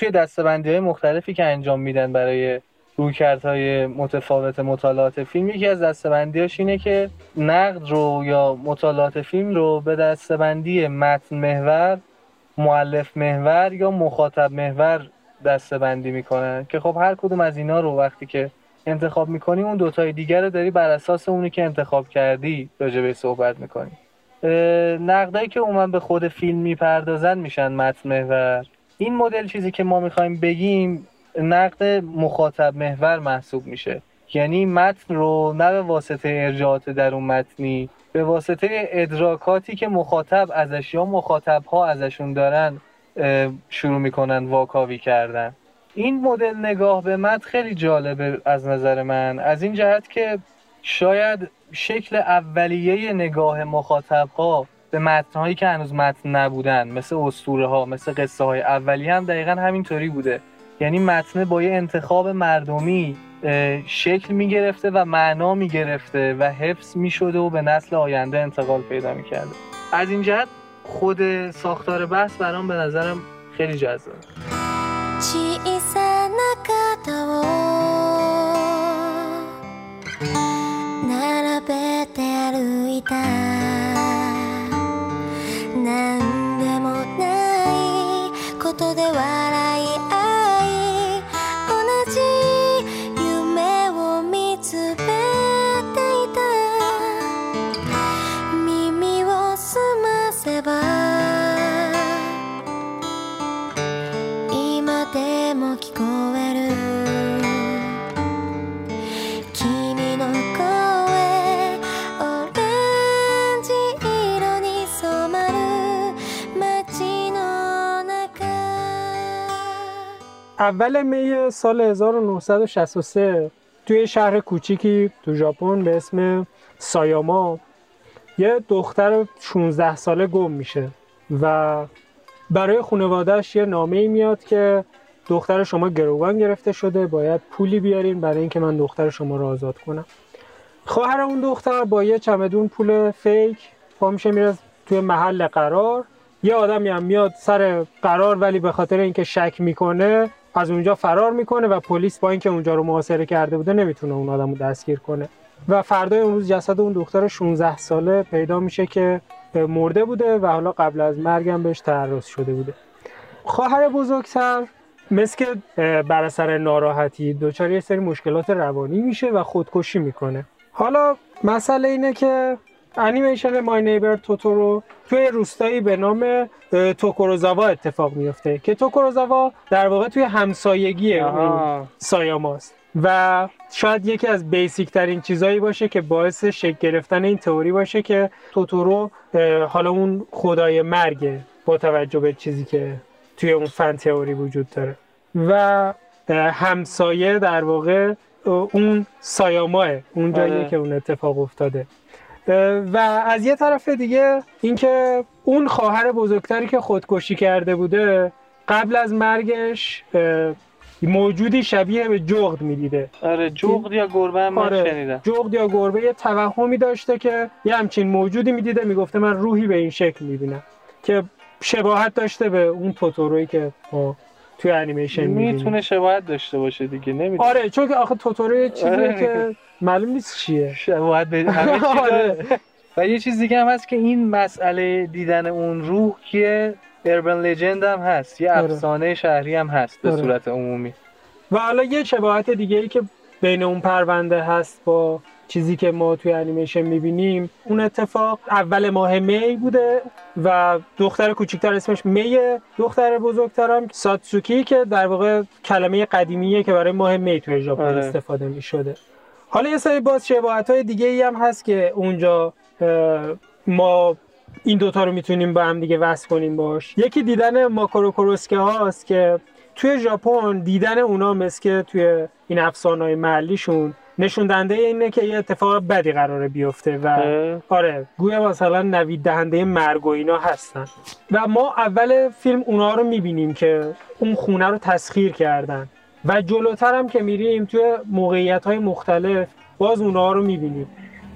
توی دستبندی های مختلفی که انجام میدن برای رویکردهای متفاوت مطالعات فیلم یکی از دستبندیاش اینه که نقد رو یا مطالعات فیلم رو به دستبندی متن محور معلف محور یا مخاطب محور دستبندی می‌کنن. که خب هر کدوم از اینا رو وقتی که انتخاب می‌کنی اون دوتای دیگر رو داری بر اساس اونی که انتخاب کردی راجع صحبت می‌کنی. نقدایی که اومد به خود فیلم می‌پردازن میشن متن محور. این مدل چیزی که ما می‌خوایم بگیم نقد مخاطب محور محسوب میشه. یعنی متن رو نه به واسطه ارجاعات در اون متنی به واسطه ادراکاتی که مخاطب ازش یا مخاطب ها ازشون دارن شروع می‌کنن واکاوی کردن. این مدل نگاه به متن خیلی جالبه از نظر من. از این جهت که شاید شکل اولیه نگاه مخاطب ها به متنهایی که هنوز متن نبودن مثل اسطوره ها مثل قصه های اولی هم دقیقا همینطوری بوده. یعنی متن با یه انتخاب مردمی شکل می گرفته و معنا می گرفته و حفظ می شده و به نسل آینده انتقال پیدا می کرده از این جهت خود ساختار بحث برام به نظرم خیلی جذاب. اول می سال 1963 توی شهر کوچیکی تو ژاپن به اسم سایاما یه دختر 16 ساله گم میشه و برای خانوادهش یه نامه ای میاد که دختر شما گروگان گرفته شده باید پولی بیارین برای اینکه من دختر شما رو آزاد کنم. خواهر اون دختر با یه چمدون پول فیک پا میشه میره توی محل قرار. یه آدمی هم میاد سر قرار ولی به خاطر اینکه شک می‌کنه از اونجا فرار می‌کنه و پلیس با اینکه اونجا رو محاصره کرده بوده نمی‌تونه اون آدم رو دستگیر کنه. و فردای اون روز جسد اون دختر 16 ساله پیدا میشه که مرده بوده و حالا قبل از مرگم بهش تعرض شده بوده. خواهر بزرگتر مثل که بر اثر ناراحتی دچار یه سری مشکلات روانی میشه و خودکشی می‌کنه. حالا مسئله اینه که انیمیشن مای نیبر توتورو توی روستایی به نام توکوروزاوا اتفاق میفته که توکوروزاوا در واقع توی همسایگی سایاماست و شاید یکی از بیسیک ترین چیزایی باشه که باعث شکل گرفتن این تئوری باشه که توتورو حالا اون خدای مرگه با توجه به چیزی که توی اون فن تئوری وجود داره و همسایه در واقع اون سایاماه اون جایی آره. که اون اتفاق افتاده و از یه طرف دیگه اینکه اون خواهر بزرگتری که خودکشی کرده بوده قبل از مرگش موجودی شبیه به جغد می‌دیده. آره جغد یا گربه هم آره شنیدم. جغد یا گربه یه توهمی داشته که یه همچین موجودی می‌دیده می‌گفته من روحی به این شکل می‌بینم که شباهت داشته به اون توتورویی که ما توی انیمیشن می‌تونه شباهت داشته باشه دیگه نمی‌تونه. آره چون که آخه توتورو چیزی آره. که معلوم نیست چیه شباهت به همه آره. و یه چیز دیگه هم هست که این مسئله دیدن اون روح که اربن لجند هم هست یه آره. افسانه شهری هم هست به صورت عمومی و حالا یه شباهت دیگه ای که بین اون پرونده هست با چیزی که ما توی انیمیشن می‌بینیم اون اتفاق اول ماه می بوده و دختر کوچکتر اسمش می دختر بزرگترم ساتسوکی که در واقع کلمه قدیمیه که برای ماه می توی ژاپن آره. استفاده می‌شده حالا یه سری باز شباهت های دیگه ای هم هست که اونجا ما این دوتا رو می‌تونیم با هم دیگه وصل کنیم باش. یکی دیدن ماکروکوروسکه هاست که توی ژاپن دیدن اونا مثل که توی این افسانه های محلیشون نشون دهنده اینه که یه اتفاق بدی قراره بیفته و آره گویا مثلا نوید دهنده مرگ و اینا هستن. و ما اول فیلم اونا رو می‌بینیم که اون خونه رو تسخیر کردن. و جلوتر هم که میریم توی موقعیت های مختلف باز اونها رو می‌بینیم.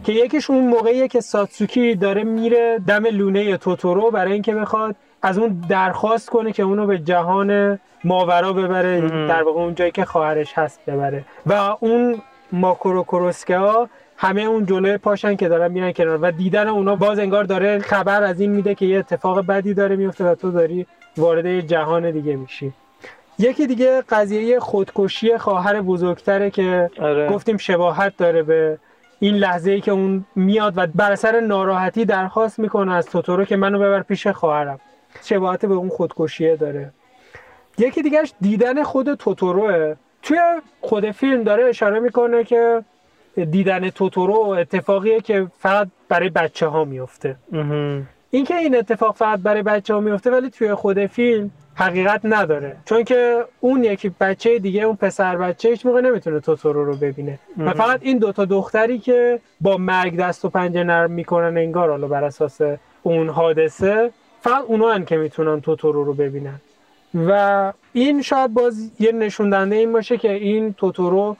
که یکیش اون موقعیه که ساتسوکی داره میره دم لونه توتورو برای اینکه بخواد از اون درخواست کنه که اونو به جهان ماورا ببره. در واقع اون جایی که خواهرش هست ببره. و اون ماکرو کروسکه ها همه اون جلوی پاشن که دارن میرن کنار و دیدن اونا باز انگار داره خبر از این میده که یه اتفاق بدی داره میفته و تو داری وارد یه جهان دیگه میشی. یکی دیگه قضیه خودکشی خواهر بزرگتره که آره. گفتیم شباهت داره به این لحظه ای که اون میاد و بر اثر ناراحتی درخواست می‌کنه از توتورو که منو ببر پیش خواهرم. شباهت به اون خودکشیه داره. یکی دیگهش دیدن خود توتوروه. توی خود فیلم داره اشاره می‌کنه که دیدن توتورو اتفاقیه که فقط برای بچه ها میفته. اینکه این اتفاق فقط برای بچه ها میفته ولی توی خود فیلم حقیقت نداره. چون که اون یکی بچه دیگه اون پسر بچه هیچ موقع نمی‌تونه توتورو رو ببینه. و. فقط این دوتا دختری که با مرگ دست و پنجه نرم می‌کنن انگار حالا بر اساس اون حادثه فقط اونا هن که می‌تونن توتورو رو ببینن. و این شاید باز یه نشون دهنده این باشه که این توتورو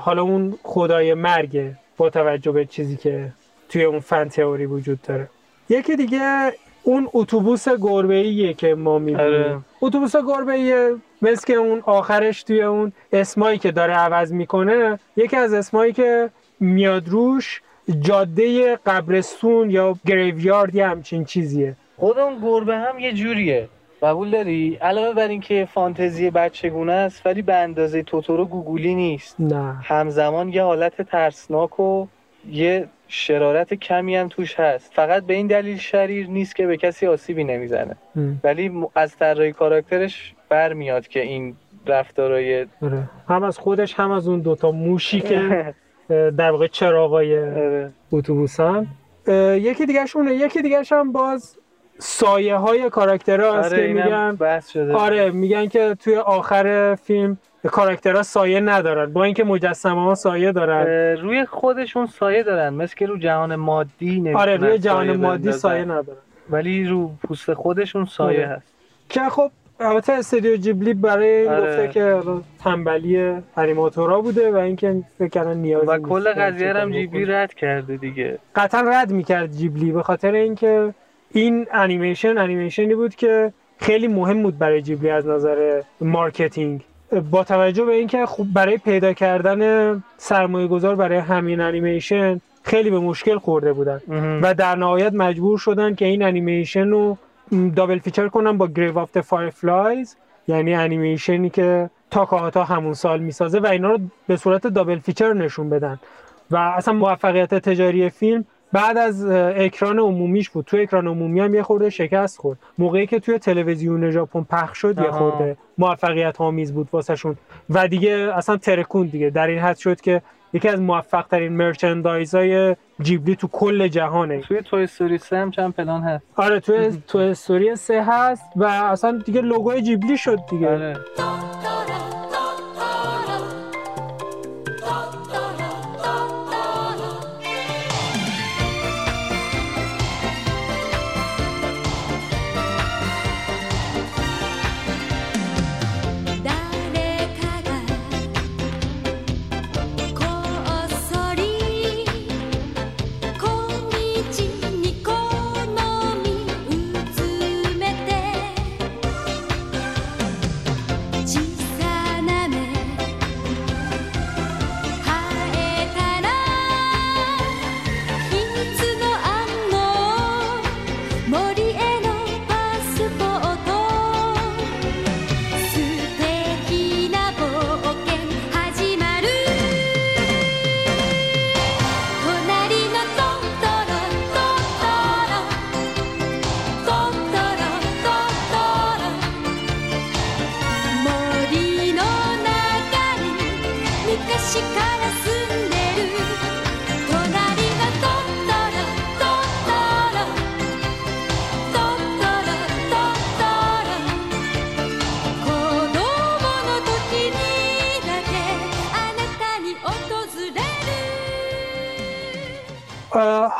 حالا اون خدای مرگه با توجه به چیزی که توی اون فن تئوری وجود داره. یکی دیگه اون اتوبوس گربه که ما آره. می‌بینیم اتوبوس گربه مثل که اون آخرش توی اون اسمایی که داره عوض می‌کنه یکی از اسمایی که میاد روش جاده قبرستون یا گریویارد یه همچین چیزیه. خود اون گربه هم یه جوریه. قبول داری؟ علاوه بر اینکه فانتزی بچگونه است ولی به اندازه توتورو گوگولی نیست. نه. همزمان یه حالت ترسناک و یه شرارت کمی هم توش هست فقط به این دلیل شریر نیست که به کسی آسیبی نمی‌زنه. ولی از طراحی کاراکترش برمیاد که این رفتارای آره. هم از خودش هم از اون دوتا موشی که در واقع چراغای آره. اتوبوسن یکی دیگه یکی دیگه هم باز سایه های کاراکترها هست آره که میگن آره میگن که توی آخر فیلم کاراکترها سایه ندارن با اینکه مجسمه ها سایه دارن روی خودشون سایه دارن مثل که رو جهان مادی آره روی جهان سایه مادی. سایه ندارن ولی رو پوست خودشون سایه آره. هست که خب البته استودیو جیبلی برای این آره. گفته که تنبلی انیماتورا بوده و اینکه فکر کردن نیازی و کل قضیه هم جیبلی. رد کرده دیگه قطعا رد می‌کرد جیبلی به خاطر اینکه این انیمیشن انیمیشنی بود که خیلی مهم بود برای جیبلی از نظر marketing با توجه به اینکه خب برای پیدا کردن سرمایه گذار برای همین انیمیشن خیلی به مشکل خورده بودن. و در نهایت مجبور شدن که این انیمیشن رو double feature کنن با Grave of the Fireflies یعنی انیمیشنی که تاکاهاتا همون سال می‌سازه و اینا رو به صورت double feature نشون بدن. و اصلا موفقیت تجاری فیلم بعد از اکران عمومیش بود. تو اکران عمومی هم یه خورده شکست خورد. موقعی که توی تلویزیون ژاپن پخش شد یه آها. خورده موفقیت آمیز بود واسهشون. و دیگه اصلا ترکون دیگه. در این حد شد که یکی از موفق ترین مرچندایز های جیبلی تو کل جهانه. توی توی استوری 3 هم چند پلان هست. آره تو تو استوری سه هست و اصلا دیگه لوگوی جیبلی شد دیگه. آره「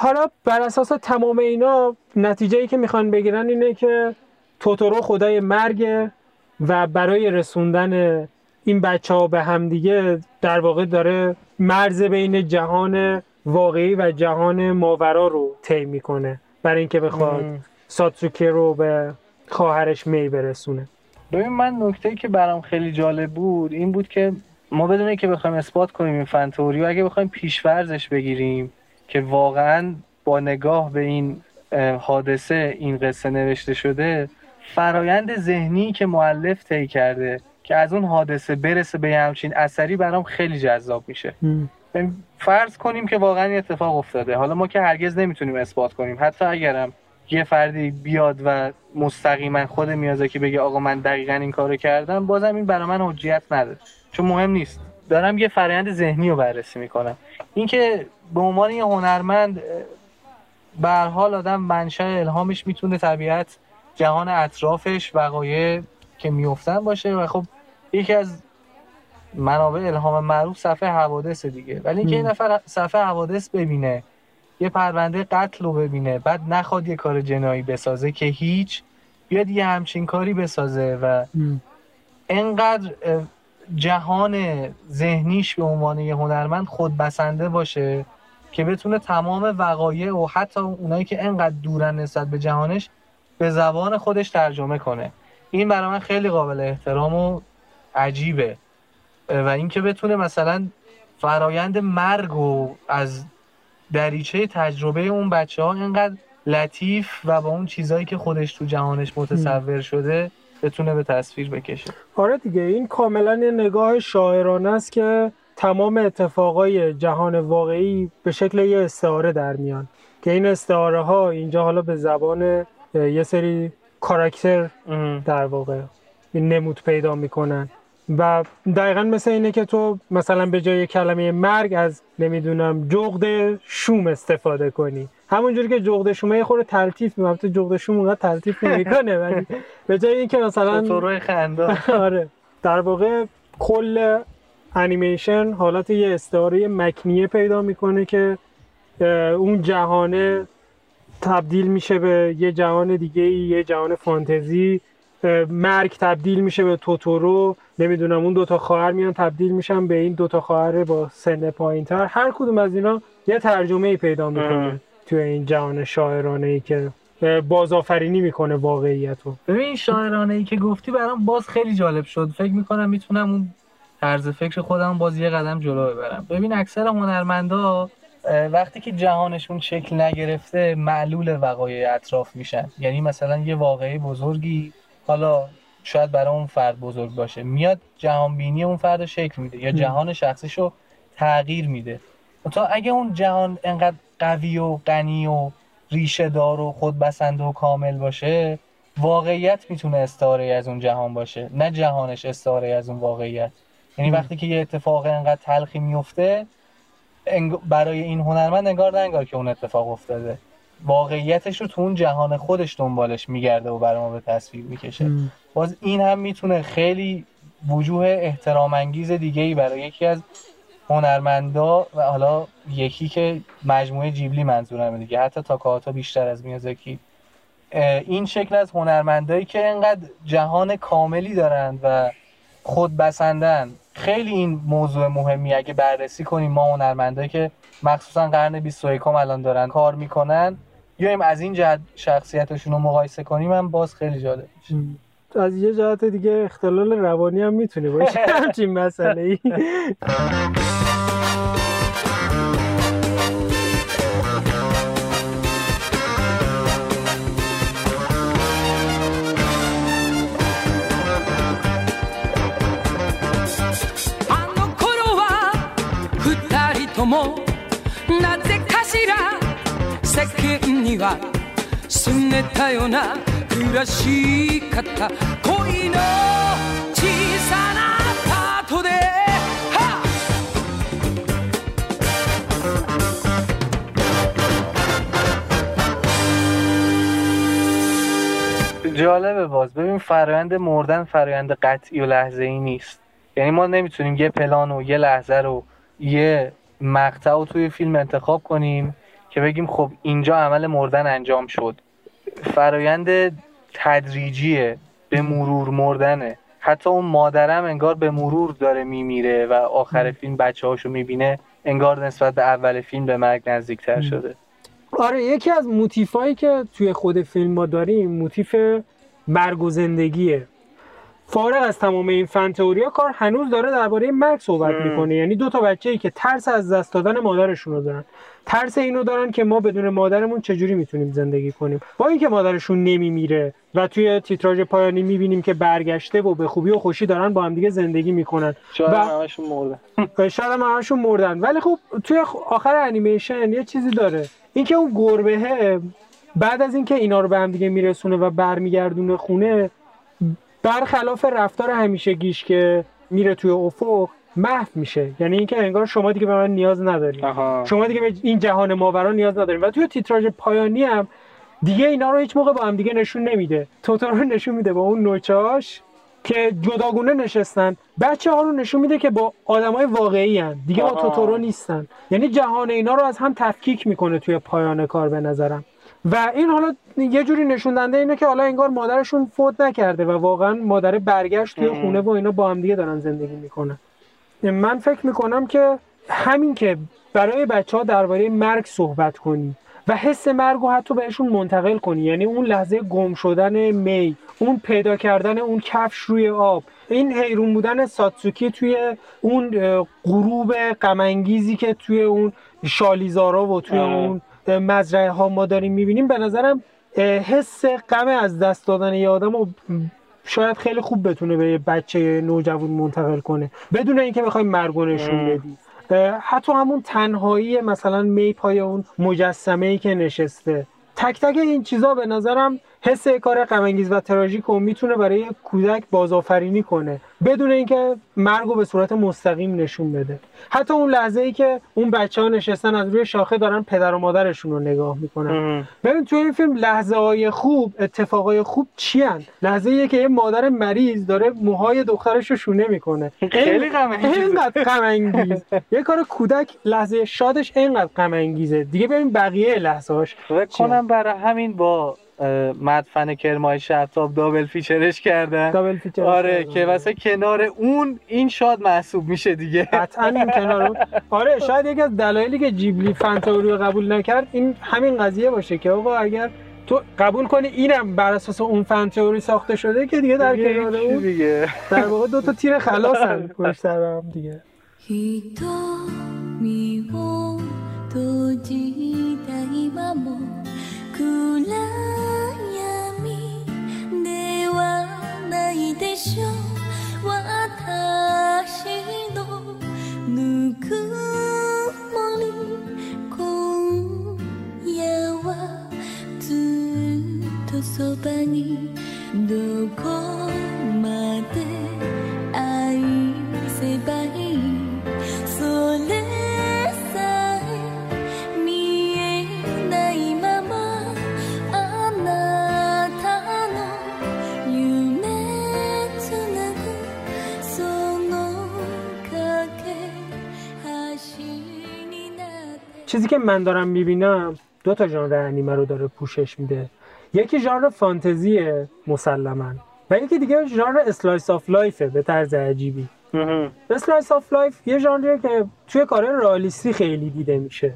حالا بر اساس تمام اینا نتیجه ای که می‌خوان بگیرن اینه که توتورو خدای مرگه و برای رسوندن این بچه ها به همدیگه در واقع داره مرز بین جهان واقعی و جهان ماورا رو طی می‌کنه برای اینکه بخواد. ساتسوکه رو به خواهرش می برسونه ببین من نکته که برام خیلی جالب بود این بود که ما بدون که بخوایم اثبات کنیم این فن تئوری و اگه بخوایم پیشورزش بگیریم که واقعا با نگاه به این حادثه این قصه نوشته شده فرایند ذهنی که معلف طی کرده که از اون حادثه برسه به همچین اثری برام خیلی جذاب میشه. فرض کنیم که واقعا این اتفاق افتاده. حالا ما که هرگز نمی‌تونیم اثبات کنیم. حتی اگرم یه فردی بیاد و مستقیما خود میازاکی بگه آقا من دقیقا این کارو کردم بازم این برای من حجیت نداره. چون مهم نیست. دارم یه فرآیند ذهنی رو بررسی می‌کنم. اینکه به عنوان یه هنرمند به هر حال آدم منشأ الهامش می‌تونه طبیعت جهان اطرافش وقایع که میفتن باشه و خب یکی از منابع الهام معروف صفحه حوادث دیگه. ولی اینکه. یه نفر صفحه حوادث ببینه یه پرونده قتل رو ببینه بعد نخواد یه کار جنایی بسازه که هیچ بیاد یه همچین کاری بسازه و انقدر جهان ذهنیش به عنوان یه هنرمند خود بسنده باشه که بتونه تمام وقایع و حتی اونایی که انقدر دورن نسبت به جهانش به زبان خودش ترجمه کنه. این برای من خیلی قابل احترام و عجیبه. و اینکه بتونه مثلا فرایند مرگ و از دریچه تجربه اون بچه ها اینقدر لطیف و با اون چیزایی که خودش تو جهانش متصور شده بتونه به تصویر بکشه. آره دیگه این کاملا یه نگاه شاعرانه است که تمام اتفاقای جهان واقعی به شکل یه استعاره در میان. که این استعاره ها اینجا حالا به زبان یه سری کاراکتر در واقع این نمود پیدا می‌کنن. و دقیقا مثل اینه که تو مثلا به جای کلمه مرگ از نمی‌دونم جغد شوم استفاده کنی. همونجوری که جغد شومه یه خورده تلطیف می‌کنه تو جغد شوم اونقدر تلطیف نمی‌کنه ولی به جای اینکه مثلا تو خنده. آره. در واقع کل انیمیشن حالت یه استعاره مکنیه پیدا می‌کنه که اون جهانه تبدیل میشه به یه جهان دیگه ای یه جهان فانتزی. مرگ تبدیل میشه به توتورو. نمی‌دونم اون دوتا خواهر میان تبدیل میشن به این دوتا خواهر با سن پایین تر هر کدوم از اینا یه ترجمه ای پیدا می‌کنه. توی این جهان شاعرانه ای که بازآفرینی می‌کنه واقعیت رو. ببین شاعرانه ای که گفتی برام باز خیلی جالب شد. فکر می‌کنم می‌تونم اون طرز فکر خودم باز یه قدم جلو ببرم. ببین اکثر هنرمندا وقتی که جهانشون شکل نگرفته معلول وقایع اطراف میشن. یعنی مثلا یه واقعه بزرگی حالا شاید برای اون فرد بزرگ باشه. میاد جهان بینی اون فرد شکل میده یا جهان شخصیش رو تغییر میده. تا اگه اون جهان انقدر قوی و غنی و ریشه دار و خودبسنده و کامل باشه واقعیت می‌تونه استعاره از اون جهان باشه. نه جهانش استعاره از اون واقعیت. یعنی. وقتی که یه اتفاق انقدر تلخی میفته برای این هنرمند انگار نه انگار که اون اتفاق افتاده. واقعیتش رو تو اون جهان خودش دنبالش میگرده و برای ما به تصویر می‌کشه. باز این هم می‌تونه خیلی وجوه احترام انگیز دیگه ای برای یکی از هنرمندا و حالا یکی که مجموعه جیبلی منظورمه دیگه. حتی تاکاهاتا بیشتر از میازاکی. این شکل از هنرمندایی که انقدر جهان کاملی دارند و خود بسندن خیلی این موضوع مهمی اگه بررسی کنیم ما هنرمندایی که مخصوصا قرن 21 الان دارن کار می‌کنن بیایم از این جهت شخصیتشون رو مقایسه کنیم. هم باز خیلی جالب میشه. از یه جهت دیگه اختلال روانی هم میتونه باشه همچین مسئله ای あの頃は二人ともなぜかしら世間にはすねたような暮 らし方恋の小さなパートではっ جالبه باز ببین فرایند مردن فرایند قطعی و لحظه ای نیست یعنی ما نمیتونیم یه پلان و یه لحظه رو یه مقطع رو توی فیلم انتخاب کنیم که بگیم خب اینجا عمل مردن انجام شد فرایند تدریجیه به مرور مردنه. حتی اون مادرم انگار به مرور داره میمیره و آخر فیلم بچه هاشو می‌بینه انگار نسبت به اول فیلم به مرگ نزدیکتر شده. آره یکی از موتیفایی که توی خود فیلم ما داریم موتیف مرگ و زندگیه. فارغ از تمام این فن تئوریا کار هنوز داره درباره مرگ صحبت. می‌کنه. یعنی دو تا بچه‌ای که ترس از دست دادن مادرشون رو دارن. ترس اینو دارن که ما بدون مادرمون چجوری می‌تونیم زندگی کنیم؟ با اینکه مادرشون نمیمیره و توی تیتراژ پایانی می‌بینیم که برگشته و به خوبی و خوشی دارن با هم دیگه زندگی می‌کنن. شاید و- همشون مردن شاید هم همشون مردن. ولی خب توی آخر انیمیشن یه چیزی داره. اینکه اون گربهه بعد از اینکه اینا رو به هم دیگه میرسونه و برمیگردونه خونه برخلاف رفتار همیشگیش که میره توی افق محو میشه. یعنی اینکه انگار شما دیگه به من نیاز ندارید. شما دیگه به این جهان ماورا نیاز نداریم و توی تیتراژ پایانی هم دیگه اینا رو هیچ موقع با هم دیگه نشون نمیده. توتورو رو نشون میده با اون نوچه‌هاش که جداگونه نشستن. بچه ها رو نشون میده که با آدمای واقعی هن. دیگه با آها. توتورو نیستن. یعنی جهان اینا رو از هم تفکیک می‌کنه توی پایان کار به نظرم. و این حالا یه جوری نشون دهنده اینه که حالا انگار مادرشون فوت نکرده و واقعا مادر برگشت توی. خونه و اینا با هم دیگه دارن زندگی می‌کنن. من فکر می‌کنم که همین که برای بچه ها درباره مرگ صحبت کنی و حس مرگ رو حتی بهشون منتقل کنی یعنی اون لحظه گم شدن می اون پیدا کردن اون کفش روی آب این حیرون بودن ساتسوکی توی اون غروب غمانگیزی که توی اون شالیزارا و توی. اون مزرعه ها ما داریم می‌بینیم به نظرم حس غم از دست دادن یه آدم رو شاید خیلی خوب بتونه به یه بچه نوجوان منتقل کنه. بدون اینکه بخوای مرگ رو نشون ام. بدی. حتی همون تنهایی مثلا می پای اون مجسمه ای که نشسته. تک تک این چیزا به نظرم حس کار غم و تراژیک رو می‌تونه برای کودک بازآفرینی کنه بدون اینکه مرگ رو به صورت مستقیم نشون بده حتی اون لحظه ای که اون بچه ها نشستن از روی شاخه دارن پدر و مادرشون رو نگاه می‌کنن. ببین توی این فیلم لحظه های خوب اتفاقای خوب چی هن؟ لحظه ایه که یه مادر مریض داره موهای دخترش رو شونه می‌کنه خیلی غم. اینقدر غم انگیز یه کار کودک لحظه شادش اینقدر غم انگیزه دیگه ببین بقیه لحظه هاش فکر؟ کنم برای همین با مدفن کرمای شرطاب دابل فیچرش کردن دابل فیچر آره که واسه کنار اون این شاد محسوب میشه دیگه قطعا این کنار اون- آره شاید یکی از دلایلی که جیبلی فنتوری رو قبول نکرد این همین قضیه باشه که آقا اگر تو قبول کنی اینم بر اساس اون فن تئوری ساخته شده که دیگه در دیگه کنار هیچی اون دیگه در واقع دو تا تیر خلاصن پشت سر هم دیگه 瞳を閉じた今も暗闇 でしょう私のぬくもり今夜はずっとそばにどこまで愛せばいい چیزی که من دارم می‌بینم دو تا ژانر انیمه رو داره پوشش میده. یکی ژانر فانتزیه مسلما و یکی دیگه ژانر slice of life ه به طرز عجیبی. slice of life یه ژانریه که توی کارهای رئالیستی خیلی دیده میشه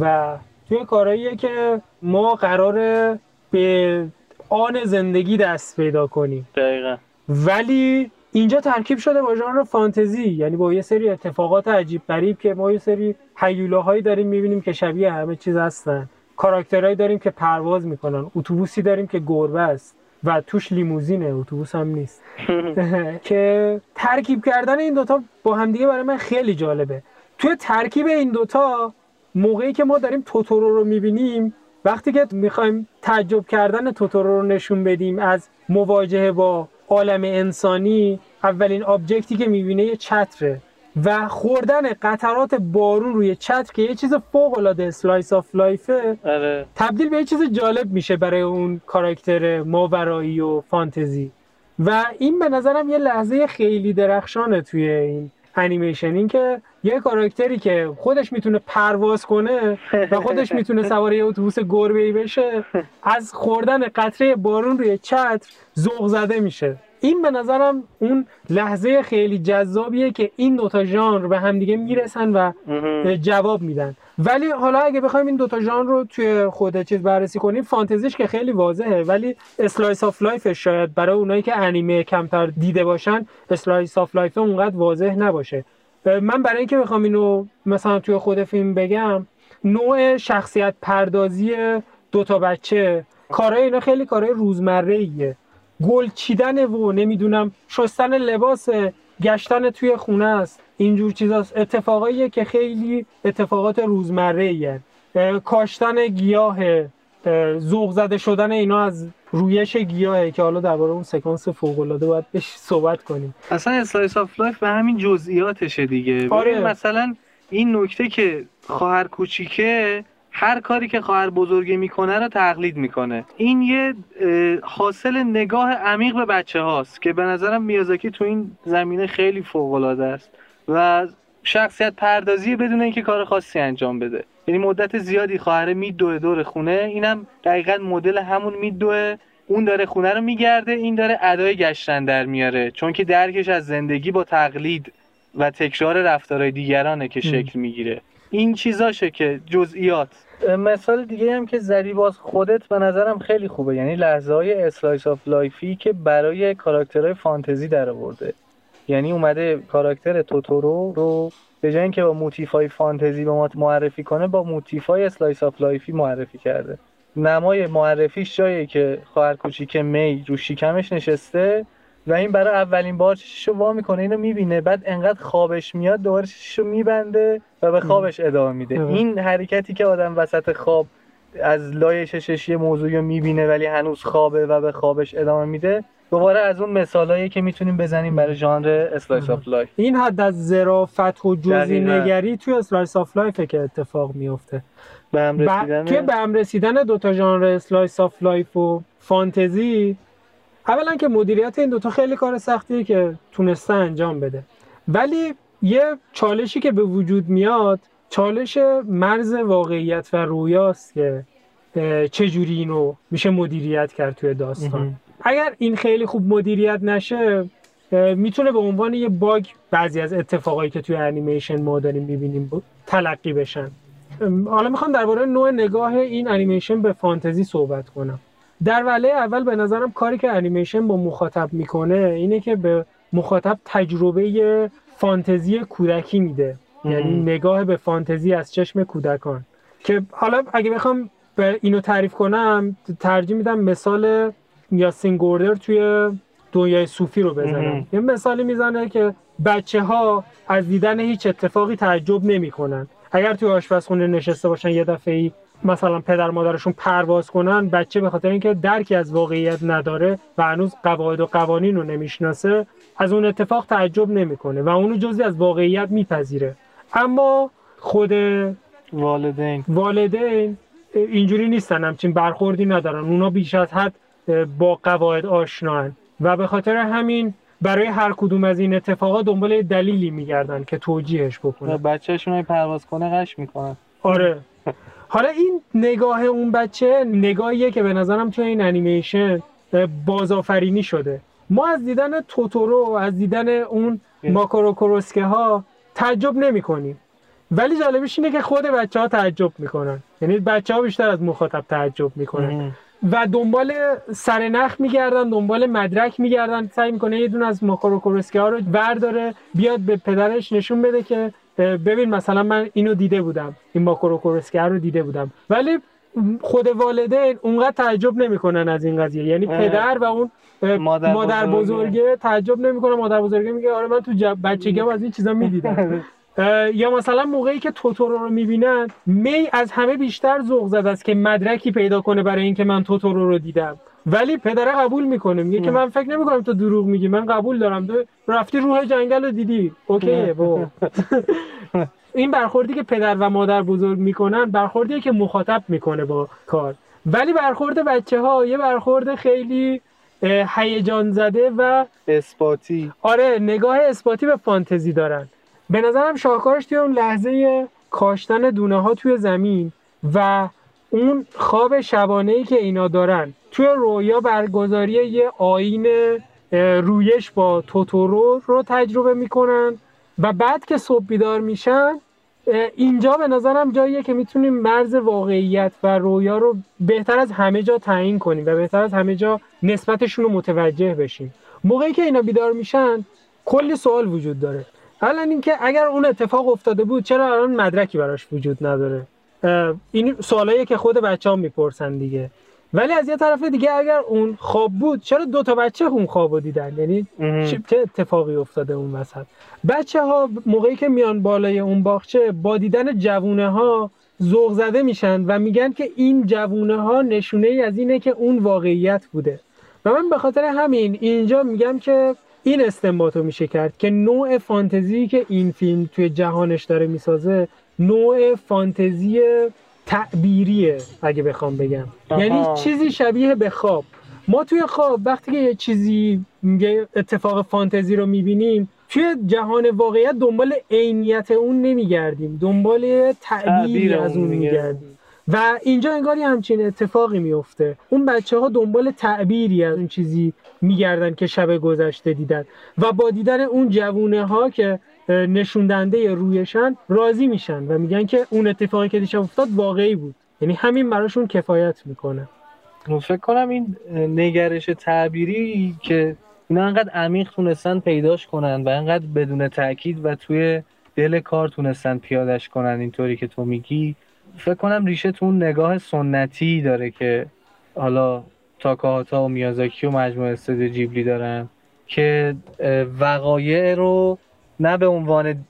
و توی کارهاییه که ما قراره به آن زندگی دست پیدا کنیم. دقیقا. ولی اینجا ترکیب شده با ژانر فانتزی یعنی با یه سری اتفاقات عجیب غریب که ما یه سری هیولاهایی داریم می‌بینیم که شبیه همه چیز هستن. کاراکترهایی داریم که پرواز می‌کنن. اتوبوسی داریم که گربه است و توش لیموزینه اتوبوس هم نیست. که ترکیب کردن این دوتا با همدیگه برای من خیلی جالبه. توی ترکیب این دوتا موقعی که ما داریم توتورو رو می‌بینیم وقتی که می‌خوایم تعجب کردن توتورو رو نشون بدیم از مواجهه با عالم انسانی اولین object ی که می‌بینه یه چتره و خوردن قطرات بارون روی چتر که یه چیز فوق العاده slice of life ه آره. تبدیل به یه چیز جالب میشه برای اون کاراکتر ماورایی و فانتزی. و این به نظرم یه لحظه خیلی درخشانه توی این انیمیشن این که یه کاراکتری که خودش می‌تونه پرواز کنه و خودش می‌تونه سوار یه اتوبوس گربه بشه از خوردن قطره بارون روی چتر ذوق زده میشه. این به نظرم اون لحظه خیلی جذابیه که این دوتا ژانر به همدیگه می‌رسن و جواب میدن. ولی حالا اگه بخوایم این دوتا ژانر رو توی خود چیز بررسی کنیم فانتزیش که خیلی واضحه ولی slice of life شاید برای اونایی که انیمه کمتر دیده باشن slice of life اونقدر واضح نباشه. من برای اینکه بخوام اینو مثلا توی خود فیلم بگم نوع شخصیت پردازی دوتا بچه کارهای اینا خیلی کارهای روزمره ایه گل چیدن و نمی‌دونم شستن لباس گشتن توی خونه است. اینجور چیزاست اتفاقاییه که خیلی اتفاقات روزمره ایه کاشتن گیاه ذوق زده شدن اینا از رویش گیاهه که حالا درباره اون سکانس فوق العاده باید بهش صحبت کنیم. اصلا slice of life به همین جزئیاتشه دیگه. آره. مثلا این نکته که خواهر کوچیکه هر کاری که خواهر بزرگه می‌کنه رو تقلید می‌کنه. این یه حاصل نگاه عمیق به بچه هاست که به نظرم میازاکی تو این زمینه خیلی فوق العاده است و شخصیت پردازی بدون اینکه کار خاصی انجام بده. یعنی مدت زیادی خواهر میدوه دور خونه اینم دقیقا مدل همون میدوه. اون داره خونه رو میگرده این داره ادای گشتن در میاره. چون که درکش از زندگی با تقلید و تکرار رفتارهای دیگرانه که شکل می‌گیره. این چیزاشه که جزئیات. مثال دیگه هم که زدی باز خودت به نظرم خیلی خوبه. یعنی لحظه های slice of life ی که برای کاراکترهای فانتزی در آورده. یعنی اومده کاراکتر توتورو رو به جای اینکه با موتیف های فانتزی به ما معرفی کنه با موتیف های slice of life ی معرفی کرده. نمای معرفیش جاییه که خواهر کوچیک می رو شکمش نشسته و این برای اولین بار چششو وا می‌کنه اینو می‌بینه. بعد انقدر خوابش میاد دوباره چششو میبنده و به خوابش ادامه میده. این حرکتی که آدم وسط خواب از لای چشش یه موضوعی رو می‌بینه ولی هنوز خوابه و به خوابش ادامه میده. دوباره از اون مثالایی که می‌تونیم بزنیم برای ژانر slice of life این حد از ظرافت و جزئی. نگری توی slice of life ه که اتفاق میفته به هم ب... رسیدن توی به هم رسیدن دوتا ژانر slice of life و فانتزی اولا که مدیریت این دوتا خیلی کار سختیه که تونسته انجام بده. ولی یه چالشی که به وجود میاد چالش مرز واقعیت و رویاست که چجوری اینو میشه مدیریت کرد توی داستان. اگر این خیلی خوب مدیریت نشه می‌تونه به عنوان یه باگ بعضی از اتفاقایی که توی انیمیشن ما داریم می‌بینیم تلقی بشن. حالا می‌خوام درباره نوع نگاه این انیمیشن به فانتزی صحبت کنم. در وله اول به نظرم کاری که انیمیشن با مخاطب می‌کنه اینه که به مخاطب تجربه فانتزی کودکی میده. یعنی نگاه به فانتزی از چشم کودکان. که حالا اگه بخوام به اینو تعریف کنم ترجیح میدم مثال یاسین گوردر توی دنیای صوفی رو بزنم. یه مثالی می‌زنه که بچه ها از دیدن هیچ اتفاقی تعجب نمی‌کنن. اگر توی آشپزخونه نشسته باشن یه دفعه ای مثلا پدر مادرشون پرواز کنن بچه به خاطر اینکه درکی از واقعیت نداره و هنوز قواعد و قوانین رو نمی‌شناسه از اون اتفاق تعجب نمی‌کنه و اونو جزی از واقعیت میپذیره. اما خود والدین. والدین اینجوری نیستن همچین برخوردی ندارن. اونا بیش از حد با قواعد آشنان و به خاطر همین برای هر کدوم از این اتفاقات دنبال دلیلی میگردن که توجیهش بکنن. بچهشون رو پرواز کنه قش می‌کنن. آره. حالا این نگاه اون بچه نگاهیه که به نظرم توی این انیمیشن بازآفرینی شده. ما از دیدن توتورو از دیدن اون ماکارو کوروسکه ها تعجب نمی کنیم ولی جالبش اینه که خود بچه ها تعجب می‌کنن. یعنی بچه ها بیشتر از مخاطب تعجب می‌کنن. و دنبال سرنخ میگردن دنبال مدرک میگردن. سعی می‌کنه یه دونه از ماکارو کوروسکه ها رو ورداره بیاد به پدرش نشون بده که ببین مثلا من اینو دیده بودم. این ماکارو کوروسکه رو دیده بودم. ولی خود والدین اونقدر تعجب نمی‌کنن از این قضیه. یعنی. پدر و اون مادر مادر بزرگه. بزرگه تعجب نمی‌کنه. مادر بزرگه میگه آره من تو بچگیام از این چیزا می‌دیدم یا مثلا موقعی که توتورو رو می‌بینن می از همه بیشتر ذوق زده است که مدرکی پیدا کنه برای اینکه من توتورو رو دیدم. ولی پدره قبول می‌کنه. میگه که من فکر نمی‌کنم تو دروغ میگی. من قبول دارم. تو رفتی روح جنگل رو دیدی. اوکیه بابا این برخوردی که پدر و مادر بزرگ می‌کنن برخوردی که مخاطب می‌کنه با کار. ولی برخورد بچه ها یه برخورد خیلی هیجان زده و اثباتی. آره نگاه اثباتی به فانتزی دارن. به نظرم شاهکارش توی اون لحظه کاشتن دونه ها توی زمین و اون خواب شبانه ای که اینا دارن توی رویا برگزاری یه آین رویش با توتورو رو تجربه می‌کنن و بعد که صبح بیدار میشن اینجا به نظرم جاییه که می‌تونیم مرز واقعیت و رویا رو بهتر از همه جا تعیین کنیم و بهتر از همه جا نسبتشون رو متوجه بشیم. موقعی که اینا بیدار میشن کلی سوال وجود داره. اولا اینکه اگر اون اتفاق افتاده بود چرا الان مدرکی براش وجود نداره؟ این سوالایی که خود بچه ها می‌پرسن دیگه. ولی از یه طرف دیگه اگر اون خواب بود چرا دو تا بچه اون خواب رو دیدن؟ یعنی چه چه اتفاقی افتاده اون وسط؟ بچه ها موقعی که میان بالای اون باغچه با دیدن جوونه ها ذوق زده میشن و میگن که این جوونه ها نشونه ای از اینه که اون واقعیت بوده. و من به خاطر همین اینجا میگم که این استنباط رو میشه کرد که نوع فانتزی که این فیلم توی جهانش داره می‌سازه نوع فانتزی تعبیریه اگه بخوام بگم. آها. یعنی چیزی شبیه به خواب. ما توی خواب وقتی که یه چیزی یه اتفاق فانتزی رو می‌بینیم توی جهان واقعیت دنبال عینیت اون نمیگردیم. دنبال تعبیری تعبیر از اون میگردیم. و اینجا انگار یه همچین اتفاقی میفته اون بچه ها دنبال تعبیری از اون چیزی میگردن که شب گذشته دیدن. و با دیدن اون جوونه ها که نشوندنده رویشن راضی میشن و میگن که اون اتفاقی که دیشب افتاد واقعی بود. یعنی همین براشون کفایت می‌کنه. فکر کنم این نگرش تعبیری که اینا انقدر عمیق تونستن پیداش کنن و انقدر بدون تاکید و توی دل کار تونستن پیادش کنن اینطوری که تو میگی فکر کنم ریشه تو نگاه سنتی داره که حالا تاکاهاتا و میازاکی و مجموعه استودیو جیبلی دارن که وقایع رو نه به عنوان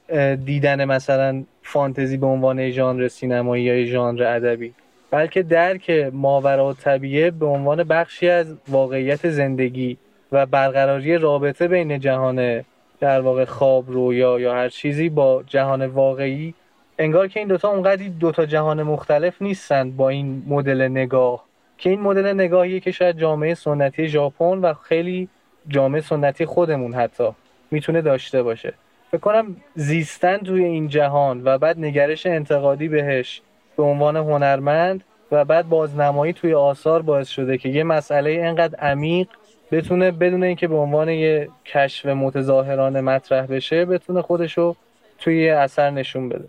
دیدن مثلا فانتزی به عنوان ژانر سینمایی یا ژانر ادبی بلکه درک ماورا و طبیعه به عنوان بخشی از واقعیت زندگی و برقراری رابطه بین جهان در واقع خواب رویا یا هر چیزی با جهان واقعی. انگار که این دوتا اونقدر دوتا جهان مختلف نیستن با این مدل نگاه که این مدل نگاهیه که شاید جامعه سنتی ژاپن و خیلی جامعه سنتی خودمون حتی می‌تونه داشته باشه. فکر کنم زیستن توی این جهان و بعد نگرش انتقادی بهش به عنوان هنرمند و بعد بازنمایی توی آثار باعث شده که یه مسئله اینقدر عمیق بتونه بدون اینکه به عنوان یه کشف متظاهرانه مطرح بشه بتونه خودشو توی اثر نشون بده.